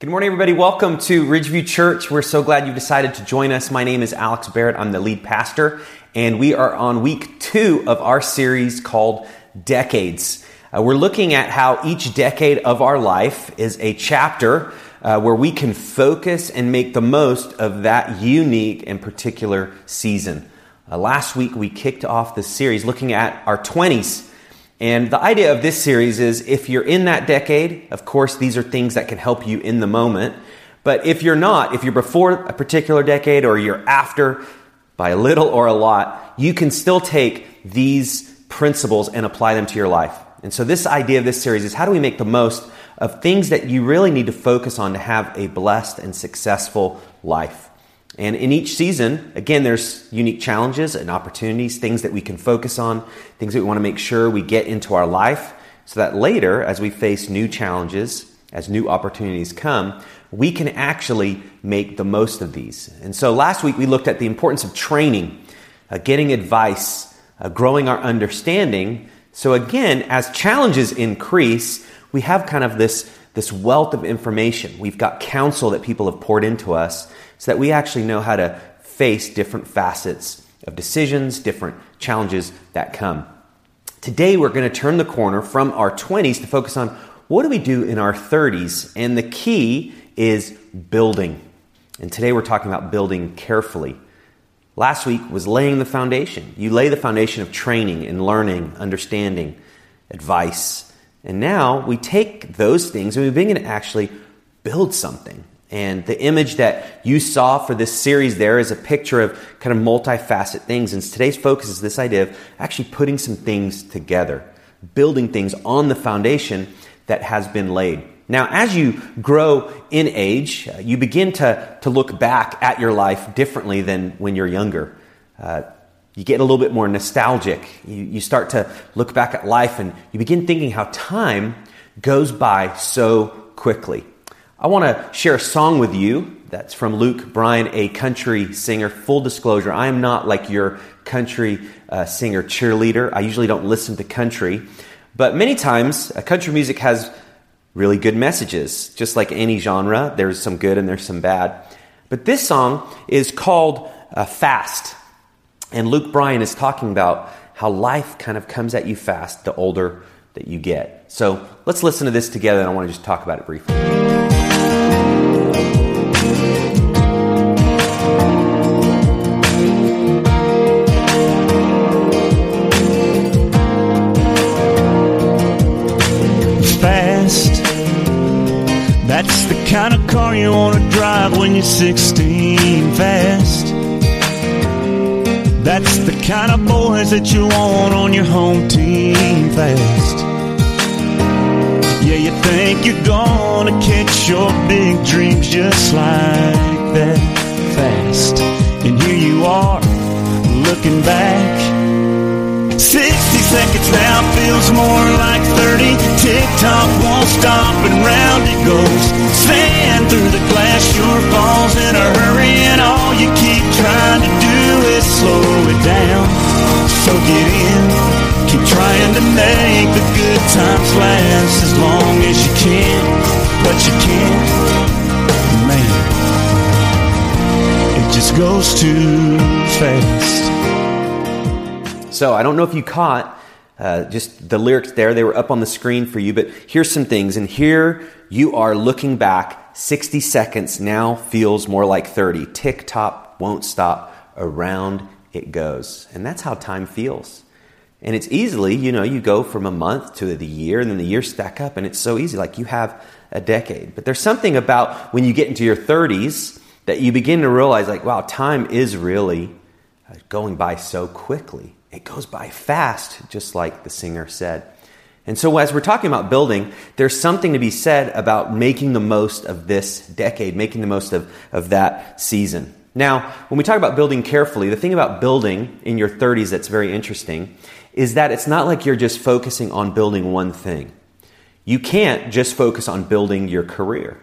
Good morning, everybody. Welcome to Ridgeview Church. We're so glad you decided to join us. My name is Alex Barrett. I'm the lead pastor, and we are on week two of our series called Decades. Uh, we're looking at how each decade of our life is a chapter uh, where we can focus and make the most of that unique and particular season. Uh, last week, we kicked off the series looking at our 20s and the idea of this series is if you're in that decade, of course, these are things that can help you in the moment. But if you're not, if you're before a particular decade or you're after by a little or a lot, you can still take these principles and apply them to your life. And so, this idea of this series is how do we make the most of things that you really need to focus on to have a blessed and successful life? And in each season, again, there's unique challenges and opportunities, things that we can focus on, things that we want to make sure we get into our life so that later, as we face new challenges, as new opportunities come, we can actually make the most of these. And so last week we looked at the importance of training, uh, getting advice, uh, growing our understanding. So again, as challenges increase, we have kind of this, this wealth of information. We've got counsel that people have poured into us so that we actually know how to face different facets of decisions, different challenges that come. Today, we're going to turn the corner from our 20s to focus on what do we do in our 30s, and the key is building. And today, we're talking about building carefully. Last week was laying the foundation. You lay the foundation of training and learning, understanding, advice. And now we take those things and we begin to actually build something. And the image that you saw for this series there is a picture of kind of multifaceted things. And today's focus is this idea of actually putting some things together, building things on the foundation that has been laid. Now, as you grow in age, uh, you begin to, to look back at your life differently than when you're younger. Uh, you get a little bit more nostalgic. You, you start to look back at life and you begin thinking how time goes by so quickly. I want to share a song with you that's from Luke Bryan, a country singer. Full disclosure, I am not like your country uh, singer cheerleader. I usually don't listen to country. But many times, uh, country music has really good messages. Just like any genre, there's some good and there's some bad. But this song is called uh, Fast. And Luke Bryan is talking about how life kind of comes at you fast the older that you get. So let's listen to this together, and I want to just talk about it briefly. Kind of car you want to drive when you're 16 fast. That's the kind of boys that you want on your home team fast. Yeah, you think you're gonna catch your big dreams just like that fast. And here you are, looking back 60 seconds now feels more like 30. Tick tock won't stop and round it goes. Sand through the glass sure falls in a hurry, and all you keep trying to do is slow it down. So get in, keep trying to make the good times last as long as you can. But you can't, man. It just goes too fast. So I don't know if you caught uh, just the lyrics there. They were up on the screen for you, but here's some things. And here you are looking back. 60 seconds now feels more like 30. Tick tock won't stop. Around it goes. And that's how time feels. And it's easily, you know, you go from a month to the year, and then the years stack up, and it's so easy. Like you have a decade. But there's something about when you get into your 30s that you begin to realize, like, wow, time is really uh, going by so quickly it goes by fast, just like the singer said. And so, as we're talking about building, there's something to be said about making the most of this decade, making the most of, of that season. Now, when we talk about building carefully, the thing about building in your 30s that's very interesting is that it's not like you're just focusing on building one thing. You can't just focus on building your career.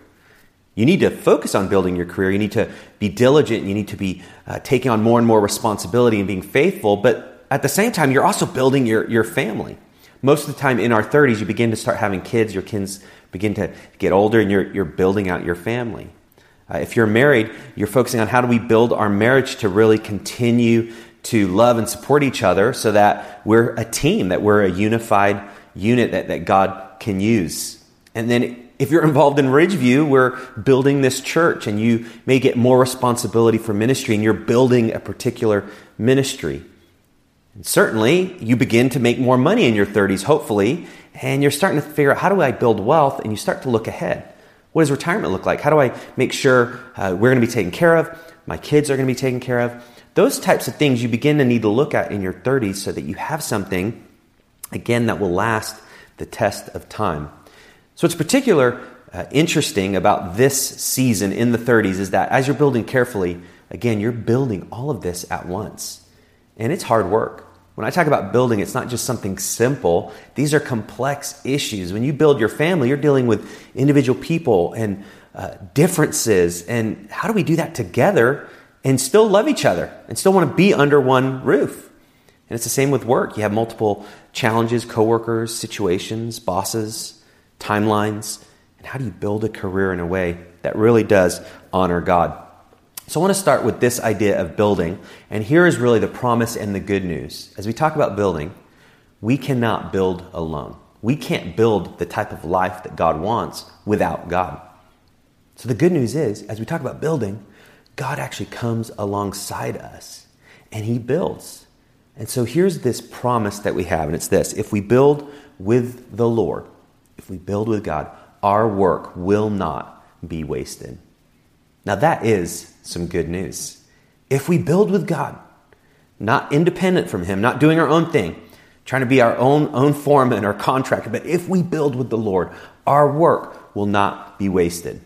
You need to focus on building your career. You need to be diligent. You need to be uh, taking on more and more responsibility and being faithful. But at the same time, you're also building your, your family. Most of the time in our 30s, you begin to start having kids, your kids begin to get older and you're, you're building out your family. Uh, if you're married, you're focusing on how do we build our marriage to really continue to love and support each other so that we're a team, that we're a unified unit that, that God can use. And then if you're involved in Ridgeview, we're building this church and you may get more responsibility for ministry and you're building a particular ministry. And certainly, you begin to make more money in your 30s, hopefully, and you're starting to figure out how do I build wealth and you start to look ahead. What does retirement look like? How do I make sure uh, we're going to be taken care of? My kids are going to be taken care of. Those types of things you begin to need to look at in your 30s so that you have something, again, that will last the test of time. So, what's particular uh, interesting about this season in the 30s is that as you're building carefully, again, you're building all of this at once. And it's hard work. When I talk about building, it's not just something simple. These are complex issues. When you build your family, you're dealing with individual people and uh, differences. And how do we do that together and still love each other and still want to be under one roof? And it's the same with work. You have multiple challenges, coworkers, situations, bosses, timelines. And how do you build a career in a way that really does honor God? So I want to start with this idea of building, and here is really the promise and the good news. As we talk about building, we cannot build alone. We can't build the type of life that God wants without God. So the good news is, as we talk about building, God actually comes alongside us and he builds. And so here's this promise that we have, and it's this if we build with the Lord, if we build with God, our work will not be wasted. Now, that is some good news. If we build with God, not independent from Him, not doing our own thing, trying to be our own, own foreman or contractor, but if we build with the Lord, our work will not be wasted.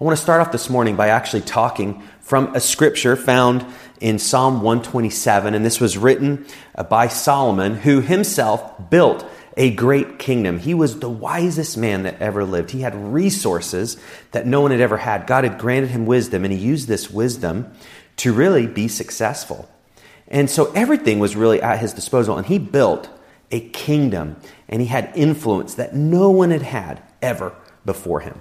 I want to start off this morning by actually talking from a scripture found in Psalm 127, and this was written uh, by Solomon, who himself built a great kingdom. He was the wisest man that ever lived. He had resources that no one had ever had. God had granted him wisdom, and he used this wisdom to really be successful. And so everything was really at his disposal, and he built a kingdom, and he had influence that no one had had ever before him.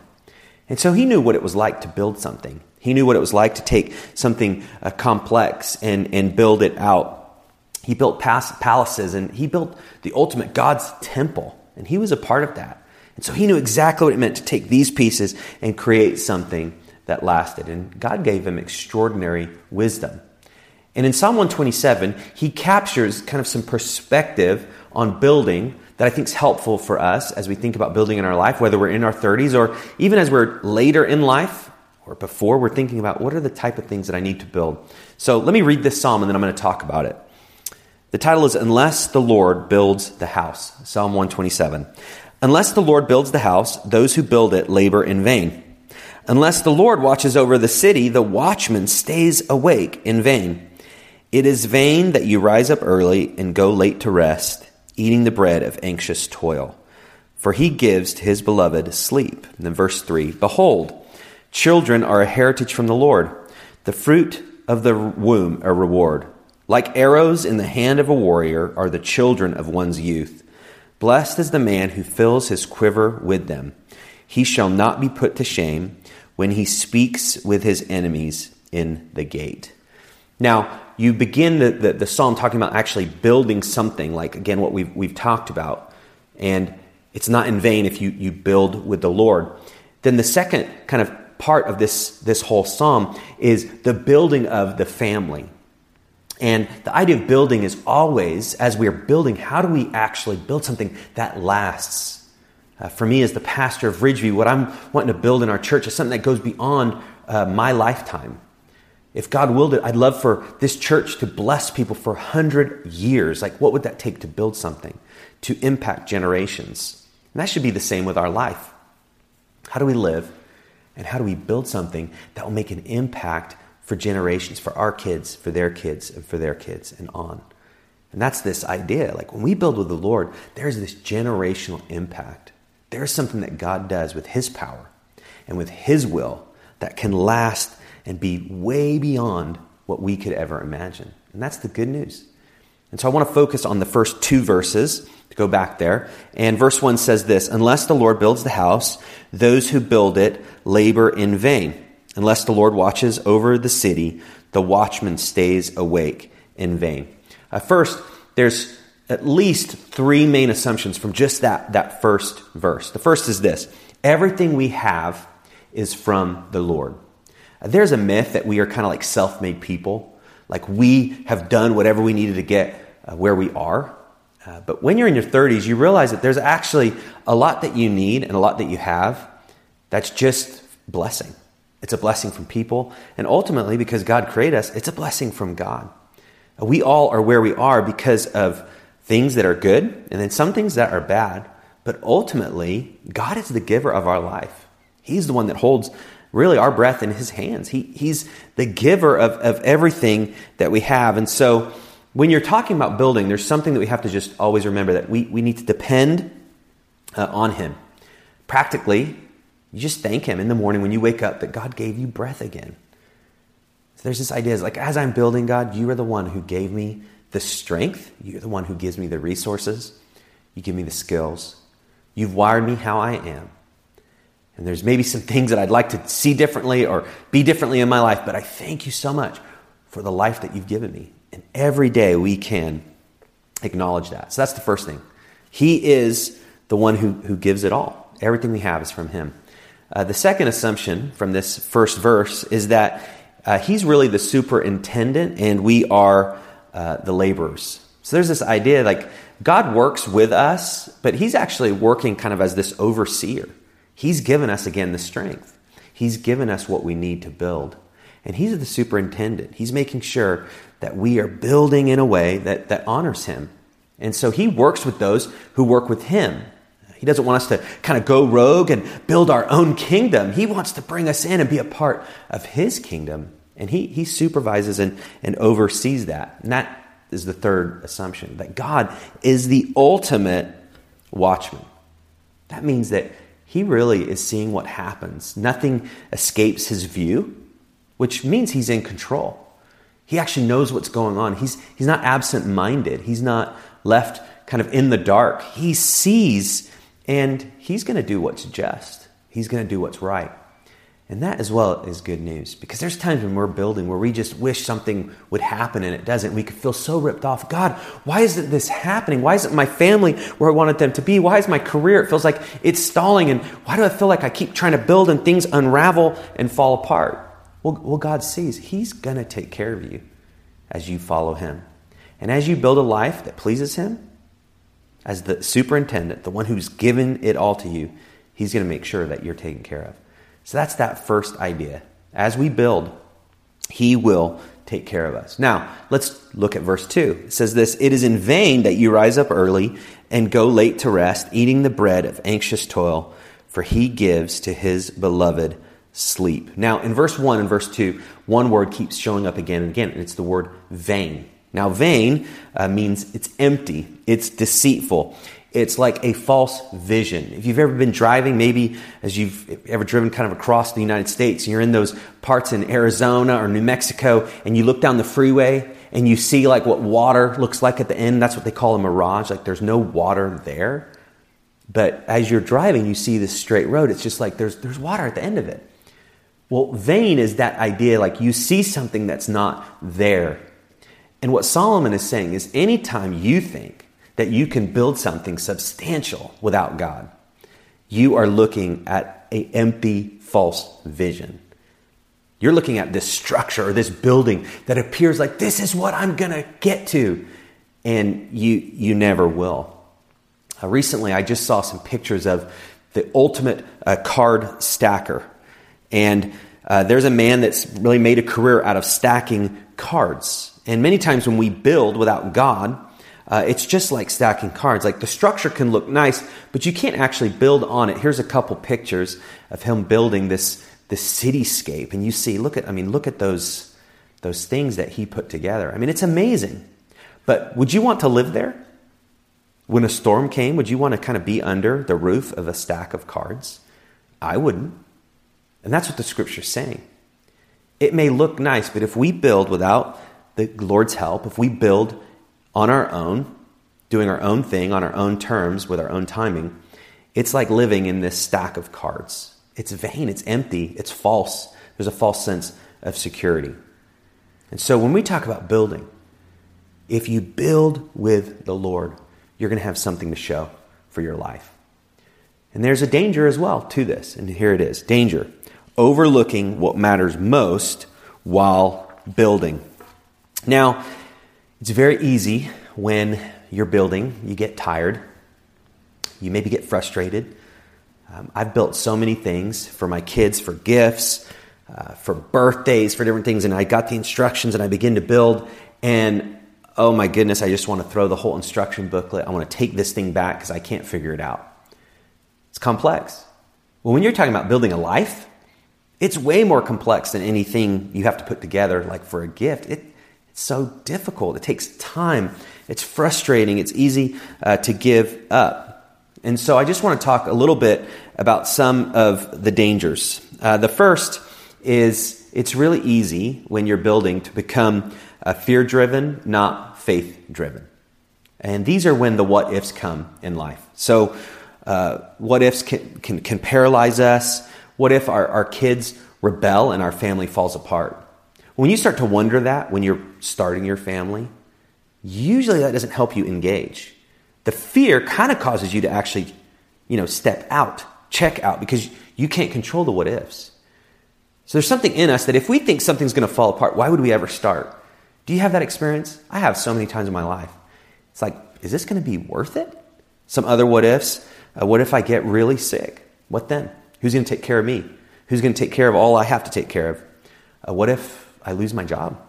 And so he knew what it was like to build something. He knew what it was like to take something uh, complex and, and build it out. He built palaces and he built the ultimate God's temple, and he was a part of that. And so he knew exactly what it meant to take these pieces and create something that lasted. And God gave him extraordinary wisdom. And in Psalm 127, he captures kind of some perspective on building that I think is helpful for us as we think about building in our life, whether we're in our 30s or even as we're later in life or before we're thinking about what are the type of things that I need to build. So let me read this psalm and then I'm going to talk about it. The title is Unless the Lord Builds the House, Psalm 127. Unless the Lord builds the house, those who build it labor in vain. Unless the Lord watches over the city, the watchman stays awake in vain. It is vain that you rise up early and go late to rest, eating the bread of anxious toil. For he gives to his beloved sleep. And then verse 3 Behold, children are a heritage from the Lord, the fruit of the womb a reward. Like arrows in the hand of a warrior are the children of one's youth. Blessed is the man who fills his quiver with them. He shall not be put to shame when he speaks with his enemies in the gate. Now, you begin the, the, the, psalm talking about actually building something, like again, what we've, we've talked about. And it's not in vain if you, you build with the Lord. Then the second kind of part of this, this whole psalm is the building of the family. And the idea of building is always, as we are building, how do we actually build something that lasts? Uh, for me, as the pastor of Ridgeview, what I'm wanting to build in our church is something that goes beyond uh, my lifetime. If God willed it, I'd love for this church to bless people for 100 years. Like, what would that take to build something, to impact generations? And that should be the same with our life. How do we live? And how do we build something that will make an impact for generations, for our kids, for their kids, and for their kids, and on. And that's this idea. Like when we build with the Lord, there's this generational impact. There's something that God does with His power and with His will that can last and be way beyond what we could ever imagine. And that's the good news. And so I want to focus on the first two verses to go back there. And verse 1 says this Unless the Lord builds the house, those who build it labor in vain. Unless the Lord watches over the city, the watchman stays awake in vain. Uh, first, there's at least three main assumptions from just that, that first verse. The first is this everything we have is from the Lord. Uh, there's a myth that we are kind of like self made people, like we have done whatever we needed to get uh, where we are. Uh, but when you're in your 30s, you realize that there's actually a lot that you need and a lot that you have that's just blessing. It's a blessing from people. And ultimately, because God created us, it's a blessing from God. We all are where we are because of things that are good and then some things that are bad. But ultimately, God is the giver of our life. He's the one that holds really our breath in his hands. He, he's the giver of, of everything that we have. And so when you're talking about building, there's something that we have to just always remember that we, we need to depend uh, on him. Practically, you just thank him in the morning when you wake up that God gave you breath again. So there's this idea like, as I'm building, God, you are the one who gave me the strength. You're the one who gives me the resources. You give me the skills. You've wired me how I am. And there's maybe some things that I'd like to see differently or be differently in my life, but I thank you so much for the life that you've given me. And every day we can acknowledge that. So that's the first thing. He is the one who, who gives it all. Everything we have is from Him. Uh, the second assumption from this first verse is that uh, He's really the superintendent and we are uh, the laborers. So there's this idea like God works with us, but He's actually working kind of as this overseer. He's given us, again, the strength. He's given us what we need to build. And He's the superintendent. He's making sure that we are building in a way that, that honors Him. And so He works with those who work with Him. He doesn't want us to kind of go rogue and build our own kingdom. He wants to bring us in and be a part of His kingdom. And He, he supervises and, and oversees that. And that is the third assumption that God is the ultimate watchman. That means that He really is seeing what happens, nothing escapes His view, which means He's in control. He actually knows what's going on. He's, he's not absent minded. He's not left kind of in the dark. He sees and he's going to do what's just. He's going to do what's right. And that as well is good news because there's times when we're building where we just wish something would happen and it doesn't. We could feel so ripped off. God, why isn't this happening? Why isn't my family where I wanted them to be? Why is my career? It feels like it's stalling. And why do I feel like I keep trying to build and things unravel and fall apart? Well, well God sees He's going to take care of you as you follow Him. And as you build a life that pleases Him, as the superintendent, the one who's given it all to you, He's going to make sure that you're taken care of. So that's that first idea. As we build, He will take care of us. Now, let's look at verse 2. It says this It is in vain that you rise up early and go late to rest, eating the bread of anxious toil, for He gives to His beloved sleep. Now, in verse 1 and verse 2, one word keeps showing up again and again, and it's the word vain. Now, vain uh, means it's empty, it's deceitful. It's like a false vision. If you've ever been driving, maybe as you've ever driven kind of across the United States, and you're in those parts in Arizona or New Mexico, and you look down the freeway and you see like what water looks like at the end. That's what they call a mirage. Like there's no water there. But as you're driving, you see this straight road. It's just like there's, there's water at the end of it. Well, vain is that idea like you see something that's not there. And what Solomon is saying is anytime you think that you can build something substantial without God, you are looking at an empty, false vision. You're looking at this structure or this building that appears like this is what I'm going to get to, and you, you never will. Uh, recently, I just saw some pictures of the ultimate uh, card stacker. And uh, there's a man that's really made a career out of stacking cards. And many times when we build without God, uh, it's just like stacking cards. Like the structure can look nice, but you can't actually build on it. Here's a couple pictures of him building this, this cityscape. And you see, look at, I mean, look at those, those things that he put together. I mean, it's amazing. But would you want to live there? When a storm came, would you want to kind of be under the roof of a stack of cards? I wouldn't. And that's what the scripture's saying. It may look nice, but if we build without the Lord's help, if we build on our own, doing our own thing on our own terms with our own timing, it's like living in this stack of cards. It's vain, it's empty, it's false. There's a false sense of security. And so when we talk about building, if you build with the Lord, you're going to have something to show for your life. And there's a danger as well to this. And here it is danger overlooking what matters most while building. Now, it's very easy when you're building, you get tired, you maybe get frustrated. Um, I've built so many things for my kids, for gifts, uh, for birthdays, for different things, and I got the instructions and I begin to build, and oh my goodness, I just want to throw the whole instruction booklet. I want to take this thing back because I can't figure it out. It's complex. Well, when you're talking about building a life, it's way more complex than anything you have to put together, like for a gift. It, it's so difficult. It takes time. It's frustrating. It's easy uh, to give up. And so I just want to talk a little bit about some of the dangers. Uh, the first is it's really easy when you're building to become uh, fear driven, not faith driven. And these are when the what ifs come in life. So, uh, what ifs can, can, can, paralyze us. What if our, our kids rebel and our family falls apart? When you start to wonder that when you're starting your family, usually that doesn't help you engage. The fear kind of causes you to actually, you know, step out, check out, because you can't control the what ifs. So there's something in us that if we think something's going to fall apart, why would we ever start? Do you have that experience? I have so many times in my life. It's like, is this going to be worth it? Some other what ifs. Uh, what if I get really sick? What then? Who's going to take care of me? Who's going to take care of all I have to take care of? Uh, what if I lose my job?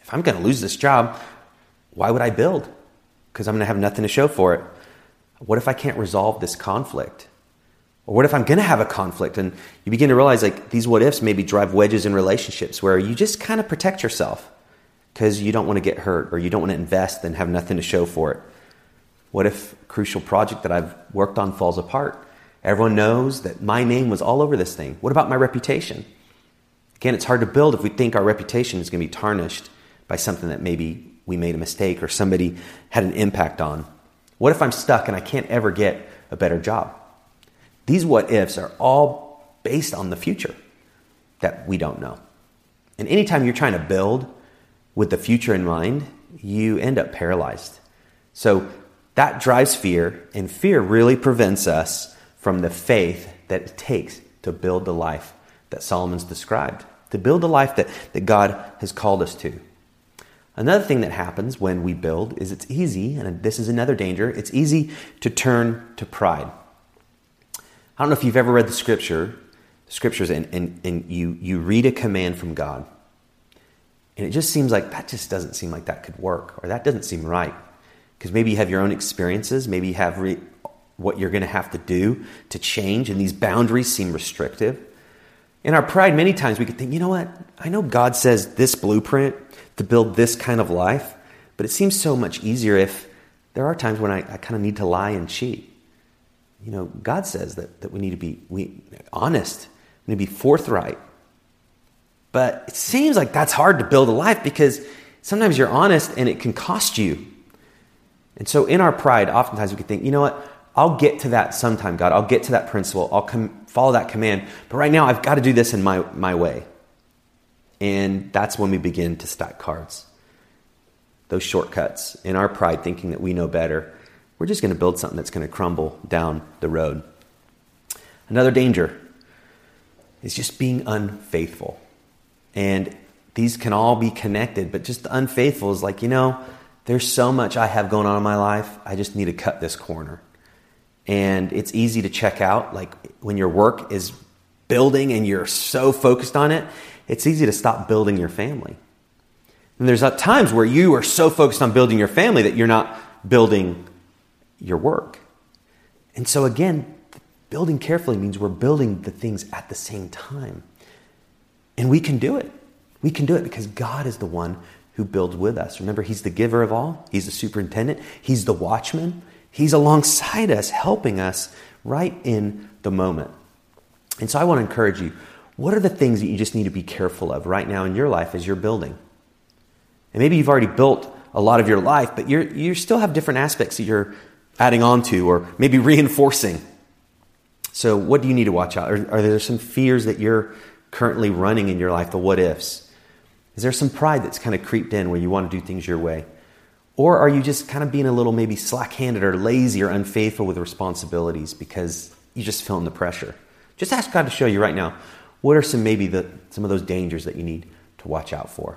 If I'm going to lose this job, why would I build? Because I'm going to have nothing to show for it. What if I can't resolve this conflict? Or what if I'm going to have a conflict? And you begin to realize like these what ifs maybe drive wedges in relationships where you just kind of protect yourself because you don't want to get hurt or you don't want to invest and have nothing to show for it. What if crucial project that I've worked on falls apart? Everyone knows that my name was all over this thing. What about my reputation? Again, it's hard to build if we think our reputation is going to be tarnished by something that maybe we made a mistake or somebody had an impact on. What if I'm stuck and I can't ever get a better job? These what ifs are all based on the future that we don't know. And anytime you're trying to build with the future in mind, you end up paralyzed. So that drives fear, and fear really prevents us from the faith that it takes to build the life that Solomon's described, to build the life that, that God has called us to. Another thing that happens when we build is it's easy, and this is another danger, it's easy to turn to pride. I don't know if you've ever read the scripture, scriptures, and, and, and you, you read a command from God. And it just seems like that just doesn't seem like that could work, or that doesn't seem right. Because maybe you have your own experiences, maybe you have re- what you're going to have to do to change, and these boundaries seem restrictive. In our pride, many times we could think, you know what? I know God says this blueprint to build this kind of life, but it seems so much easier if there are times when I, I kind of need to lie and cheat you know, God says that, that we need to be we, honest, we need to be forthright. But it seems like that's hard to build a life because sometimes you're honest and it can cost you. And so in our pride, oftentimes we can think, you know what? I'll get to that sometime, God. I'll get to that principle. I'll com- follow that command. But right now, I've got to do this in my, my way. And that's when we begin to stack cards. Those shortcuts in our pride, thinking that we know better we're just going to build something that's going to crumble down the road. Another danger is just being unfaithful. And these can all be connected, but just unfaithful is like, you know, there's so much I have going on in my life, I just need to cut this corner. And it's easy to check out. Like when your work is building and you're so focused on it, it's easy to stop building your family. And there's times where you are so focused on building your family that you're not building your work. And so, again, building carefully means we're building the things at the same time. And we can do it. We can do it because God is the one who builds with us. Remember, He's the giver of all, He's the superintendent, He's the watchman. He's alongside us, helping us right in the moment. And so, I want to encourage you what are the things that you just need to be careful of right now in your life as you're building? And maybe you've already built a lot of your life, but you're, you still have different aspects that you're adding on to or maybe reinforcing. So, what do you need to watch out? Are, are there some fears that you're currently running in your life, the what ifs? Is there some pride that's kind of creeped in where you want to do things your way? Or are you just kind of being a little maybe slack handed or lazy or unfaithful with responsibilities because you're just feeling the pressure? Just ask God to show you right now what are some maybe the, some of those dangers that you need to watch out for.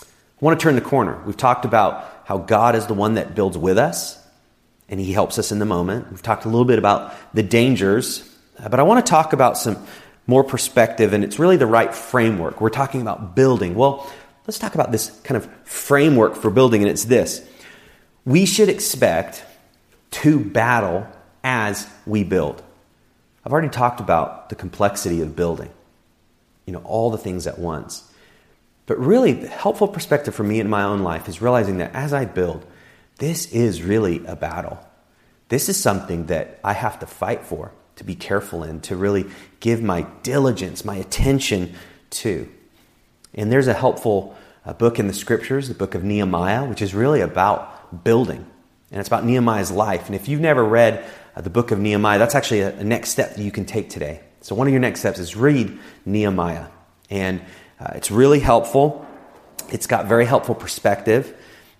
I want to turn the corner. We've talked about how God is the one that builds with us and he helps us in the moment. We've talked a little bit about the dangers, uh, but I want to talk about some more perspective, and it's really the right framework. We're talking about building. Well, let's talk about this kind of framework for building, and it's this we should expect to battle as we build. I've already talked about the complexity of building, you know, all the things at once. But really, the helpful perspective for me in my own life is realizing that as I build, this is really a battle. This is something that I have to fight for, to be careful in, to really give my diligence, my attention to. And there's a helpful uh, book in the scriptures, the book of Nehemiah, which is really about building. And it's about Nehemiah's life. And if you've never read uh, the book of Nehemiah, that's actually a, a, next step that you can take today. So, one of your next steps is read Nehemiah. And uh, it's really helpful. It's got very helpful perspective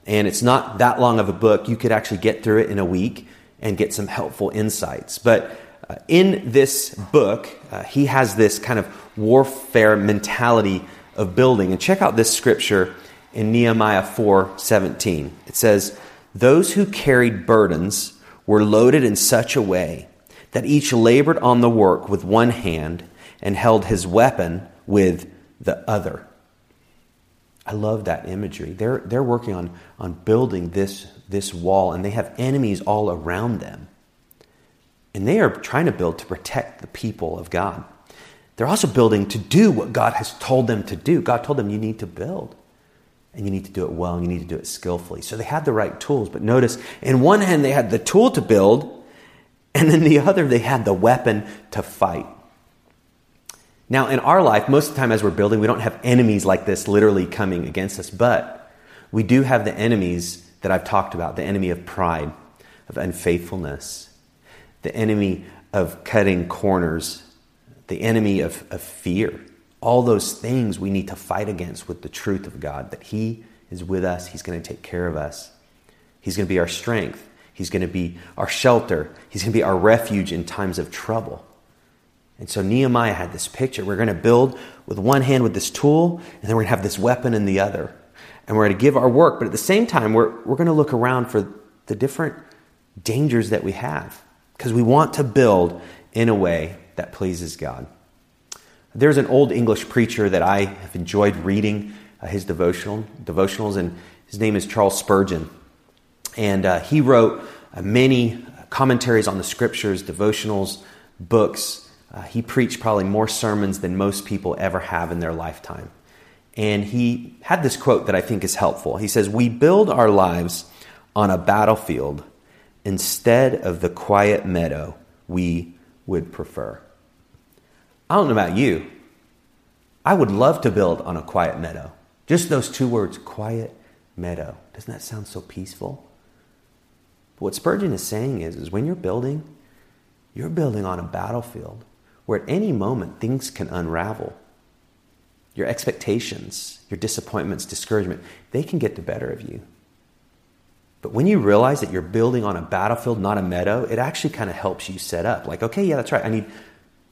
and it's not that long of a book. You could actually get through it in a week and get some helpful insights. But uh, in this book, uh, he has this kind of warfare mentality of building. And check out this scripture in Nehemiah 4:17. It says, "Those who carried burdens were loaded in such a way that each labored on the work with one hand and held his weapon with the other." I love that imagery. They're, they're working on, on building this, this wall, and they have enemies all around them. And they are trying to build to protect the people of God. They're also building to do what God has told them to do. God told them, you need to build. And you need to do it well, and you need to do it skillfully. So they had the right tools. But notice, in one hand, they had the tool to build, and in the other, they had the weapon to fight. Now, in our life, most of the time as we're building, we don't have enemies like this literally coming against us, but we do have the enemies that I've talked about the enemy of pride, of unfaithfulness, the enemy of cutting corners, the enemy of, of fear. All those things we need to fight against with the truth of God that He is with us, He's going to take care of us, He's going to be our strength, He's going to be our shelter, He's going to be our refuge in times of trouble. And so Nehemiah had this picture. We're going to build with one hand with this tool, and then we're going to have this weapon in the other. And we're going to give our work, but at the same time, we're, we're going to look around for the different dangers that we have because we want to build in a way that pleases God. There's an old English preacher that I have enjoyed reading uh, his devotional, devotionals, and his name is Charles Spurgeon. And uh, he wrote uh, many commentaries on the scriptures, devotionals, books. Uh, he preached probably more sermons than most people ever have in their lifetime. And he had this quote that I think is helpful. He says, We build our lives on a battlefield instead of the quiet meadow we would prefer. I don't know about you. I would love to build on a quiet meadow. Just those two words, quiet meadow. Doesn't that sound so peaceful? But what Spurgeon is saying is, is when you're building, you're building on a battlefield where at any moment things can unravel. Your expectations, your disappointments, discouragement, they can get the better of you. But when you realize that you're building on a battlefield, not a meadow, it actually kind of helps you set up. Like, okay, yeah, that's right. I need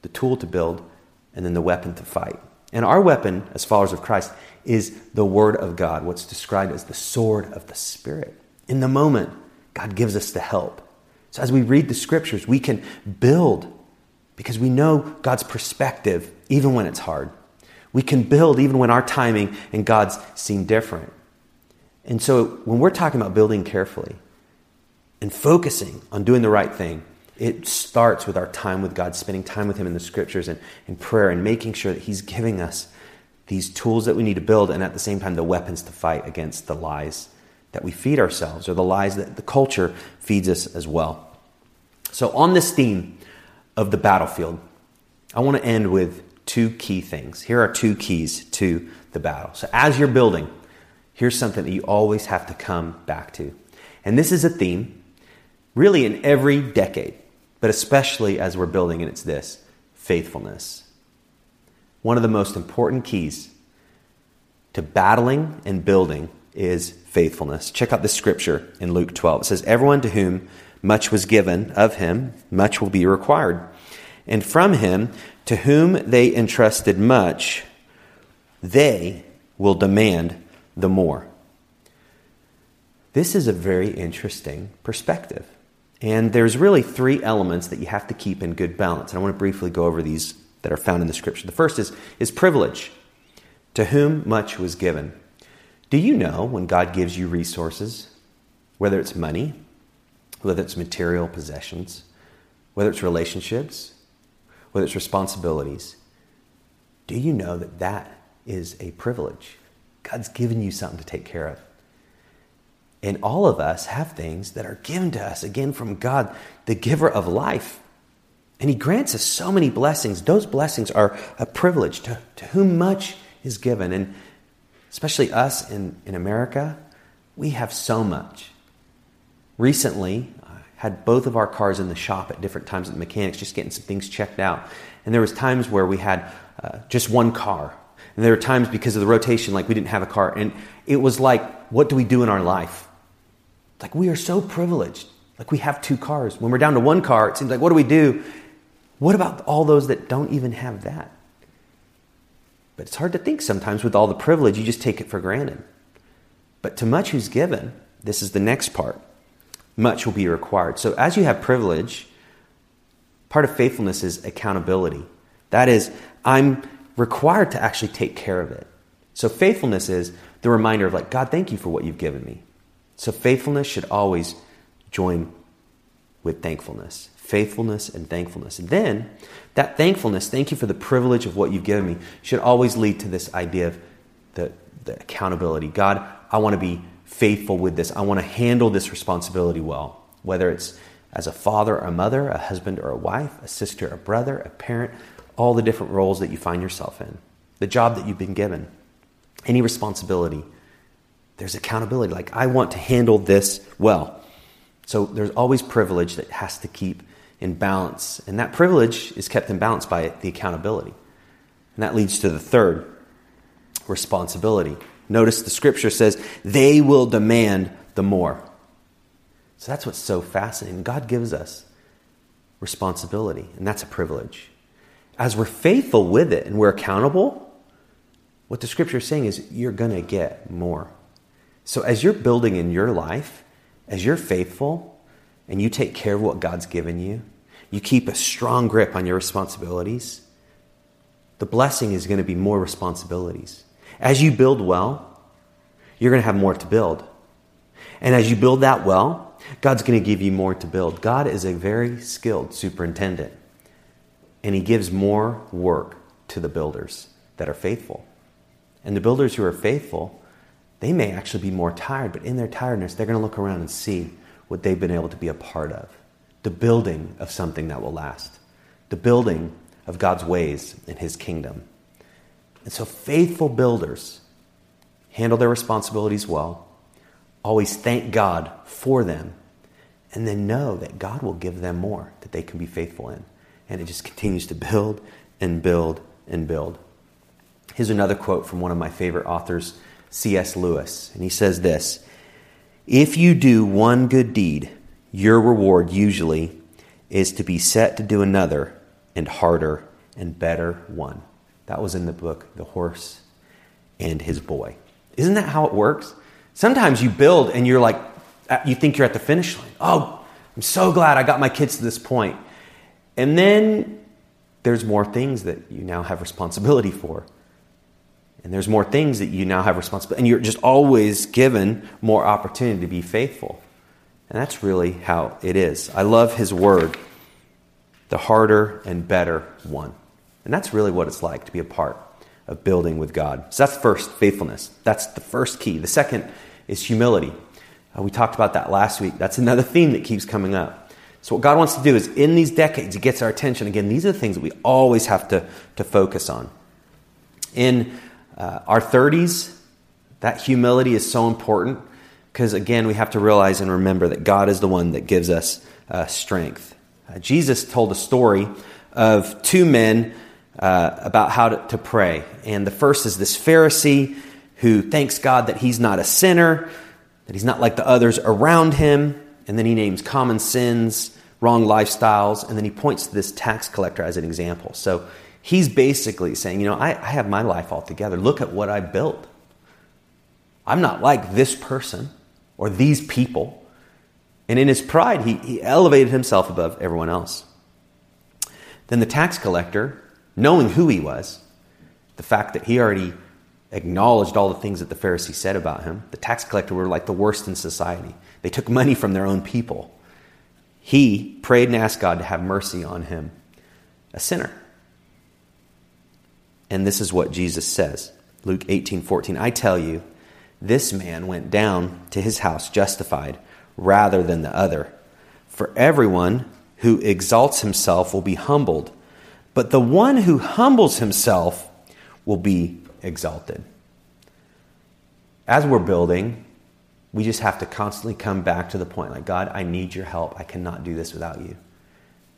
the tool to build and then the weapon to fight. And our weapon, as followers of Christ, is the Word of God, what's described as the sword of the Spirit. In the moment, God gives us the help. So as we read the scriptures, we can build because we know God's perspective even when it's hard. We can build even when our timing and God's seem different. And so when we're talking about building carefully and focusing on doing the right thing, it starts with our time with God, spending time with Him in the scriptures and in prayer and making sure that He's giving us these tools that we need to build and at the same time the weapons to fight against the lies that we feed ourselves or the lies that the culture feeds us as well. So, on this theme, of the battlefield, I want to end with two key things. Here are two keys to the battle. So, as you're building, here's something that you always have to come back to. And this is a theme really in every decade, but especially as we're building, and it's this faithfulness. One of the most important keys to battling and building is faithfulness. Check out the scripture in Luke 12. It says, Everyone to whom much was given of him, much will be required. And from him, to whom they entrusted much, they will demand the more. This is a very interesting perspective. And there's really three elements that you have to keep in good balance. And I want to briefly go over these that are found in the scripture. The first is, is privilege. To whom much was given. Do you know when God gives you resources, whether it's money, whether it's material possessions, whether it's relationships, whether it's responsibilities, do you know that that is a privilege? God's given you something to take care of. And all of us have things that are given to us, again, from God, the giver of life. And He grants us so many blessings. Those blessings are a privilege to, to whom much is given. And especially us in, in America, we have so much. Recently, I had both of our cars in the shop at different times at the mechanics, just getting some things checked out. And there was times where we had uh, just one car. And there were times because of the rotation, like we didn't have a car. And it was like, what do we do in our life? Like, we are so privileged. Like, we have two cars. When we're down to one car, it seems like, what do we do? What about all those that don't even have that? But it's hard to think sometimes with all the privilege, you just take it for granted. But to much who's given, this is the next part much will be required. So, as you have privilege, part of faithfulness is accountability. That is, I'm required to actually take care of it. So, faithfulness is the reminder of, like, God, thank you for what you've given me. So faithfulness should always join with thankfulness. Faithfulness and thankfulness. And then that thankfulness, thank you for the privilege of what you've given me, should always lead to this idea of the, the accountability. God, I want to be faithful with this. I want to handle this responsibility well, whether it's as a father or a mother, a husband or a wife, a sister, a brother, a parent, all the different roles that you find yourself in, the job that you've been given, any responsibility there's accountability. Like, I want to handle this well. So there's always privilege that has to keep in balance. And that privilege is kept in balance by the accountability. And that leads to the third responsibility. Notice the scripture says, they will demand the more. So that's what's so fascinating. God gives us responsibility, and that's a privilege. As we're faithful with it and we're accountable, what the scripture is saying is you're going to get more. So, as you're building in your life, as you're faithful and you take care of what God's given you, you keep a strong grip on your responsibilities, the blessing is going to be more responsibilities. As you build well, you're going to have more to build. And as you build that well, God's going to give you more to build. God is a very skilled superintendent, and He gives more work to the builders that are faithful. And the builders who are faithful, they may actually be more tired, but in their tiredness, they're going to look around and see what they've been able to be a part of the building of something that will last, the building of God's ways in His kingdom. And so, faithful builders handle their responsibilities well, always thank God for them, and then know that God will give them more that they can be faithful in. And it just continues to build and build and build. Here's another quote from one of my favorite authors C.S. Lewis. And he says this If you do one good deed, your reward usually is to be set to do another and harder and better one. That was in the book, The Horse and His Boy. Isn't that how it works? Sometimes you build and you're like, uh, you think you're at the finish line. Oh, I'm so glad I got my kids to this point. And then there's more things that you now have responsibility for. And there's more things that you now have responsibility. And you're just always given more opportunity to be faithful. And that's really how it is. I love his word, the harder and better one. And that's really what it's like to be a part of building with God. So that's first, faithfulness. That's the first key. The second is humility. Uh, we talked about that last week. That's another theme that keeps coming up. So, what God wants to do is in these decades, He gets our attention. Again, these are the things that we always have to, to focus on. In uh, our 30s, That humility is so important because, again, we have to realize and remember that God is the one that gives us uh, strength. Uh, Jesus told a story of two men uh, about how to, to pray. And the first is this Pharisee who thanks God that he's not a sinner, that he's not like the others around him. And then he names common sins, wrong lifestyles, and then he points to this tax collector as an example. So he's basically saying, you know, I, I have my life all together. Look at what I built. I'm not like this person or these people. And in his pride, he, he elevated himself above everyone else. Then the tax collector, knowing who he was, the fact that he already acknowledged all the things that the Pharisees said about him, the tax collector were like the worst in society. They took money from their own people. He prayed and asked God to have mercy on him, a sinner. And this is what Jesus says Luke 18 14. I tell you, this man went down to his house justified rather than the other. For everyone who exalts himself will be humbled, but the one who humbles himself will be exalted. As we're building, we just have to constantly come back to the point like, God, I need your help. I cannot do this without you.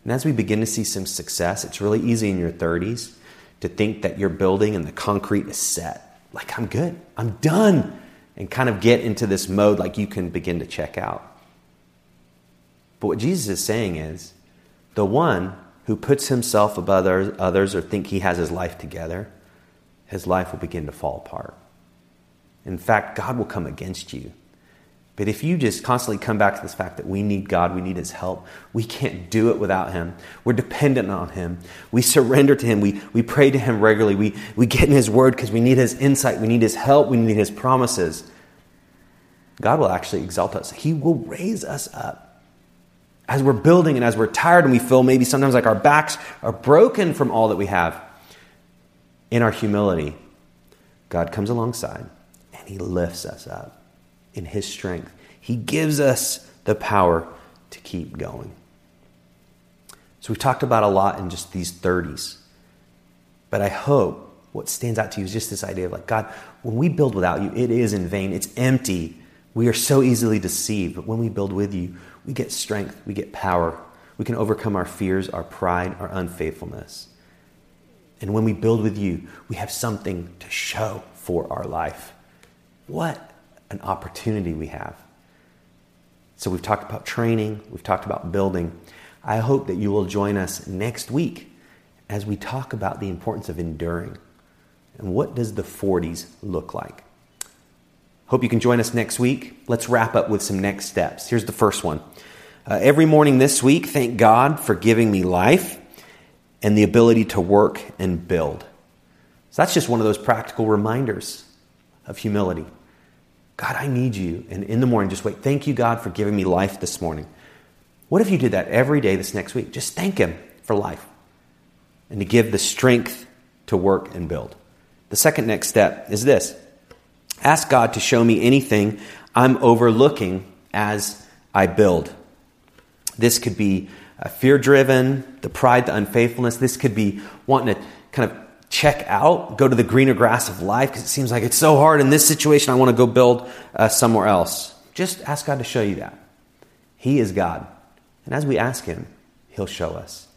And as we begin to see some success, it's really easy in your 30s to think that your building and the concrete is set. Like, I'm good, I'm done. And kind of get into this mode like you can begin to check out. But what Jesus is saying is the one who puts himself above others or think he has his life together, his life will begin to fall apart. In fact, God will come against you. But if you just constantly come back to this fact that we need God, we need His help, we can't do it without Him. We're dependent on Him. We surrender to Him. We, we pray to Him regularly. We, we get in His Word because we need His insight. We need His help. We need His promises. God will actually exalt us. He will raise us up as we're building and as we're tired and we feel maybe sometimes like our backs are broken from all that we have, in our humility, God comes alongside and He lifts us up in His strength. He gives us the power to keep going. So we've talked about a lot in just these 30s. But I hope what stands out to you is just this idea of like, God, when we build without you, it is in vain. It's empty. We are so easily deceived. But when we build with you, we get strength, we get power. We can overcome our fears, our pride, our unfaithfulness. And when we build with you, we have something to show for our life. What an opportunity we have. So, we've talked about training, we've talked about building. I hope that you will join us next week as we talk about the importance of enduring. And what does the 40s look like? Hope you can join us next week. Let's wrap up with some next steps. Here's the first one. Uh, every morning this week, thank God for giving me life and the ability to work and build. So that's just one of those practical reminders of humility. God, I need you. And in the morning, just wait. Thank you, God, for giving me life this morning. What if you did that every day this next week? Just thank Him for life and to give the strength to work and build. The second next step is this Ask God to show me anything I'm overlooking as I build. This could be uh, fear driven, the pride, the unfaithfulness. This could be wanting to kind of check out, go to the greener grass of life because it seems like it's so hard in this situation. I want to go build uh, somewhere else. Just ask God to show you that. He is God. And as we ask Him, He'll show us.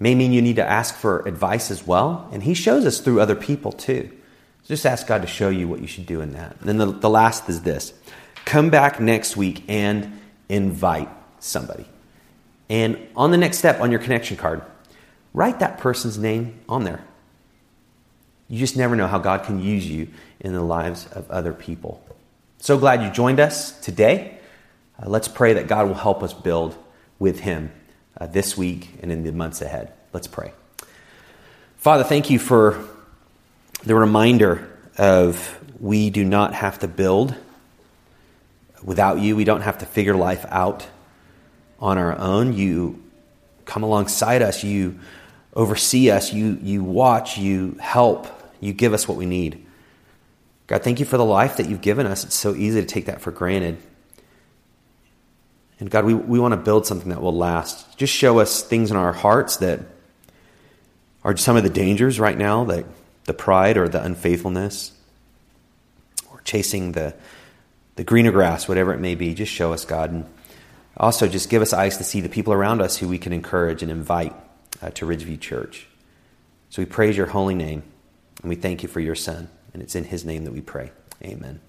May mean you need to ask for advice as well, and He shows us through other people too. Just ask God to show you what you should do in that. And then the, the last is this come back next week and invite somebody. And on the next step on your connection card, write that person's name on there. You just never know how God can use you in the lives of other people. So glad you joined us today. Uh, let's pray that God will help us build with Him uh, this week and in the months ahead. Let's pray. Father, thank you for the reminder of we do not have to build without you. We don't have to figure life out on our own. You come alongside us. You oversee us. You, you watch. You help. You give us what we need. God, thank you for the life that you've given us. It's so easy to take that for granted. And God, we, we want to build something that will last. Just show us things in our hearts that are some of the dangers right now, like the pride or the unfaithfulness, or chasing the, the greener grass, whatever it may be. Just show us, God. And also, just give us eyes to see the people around us who we can encourage and invite uh, to Ridgeview Church. So we praise your holy name. And we thank you for your Son. And it's in his name that we pray. Amen.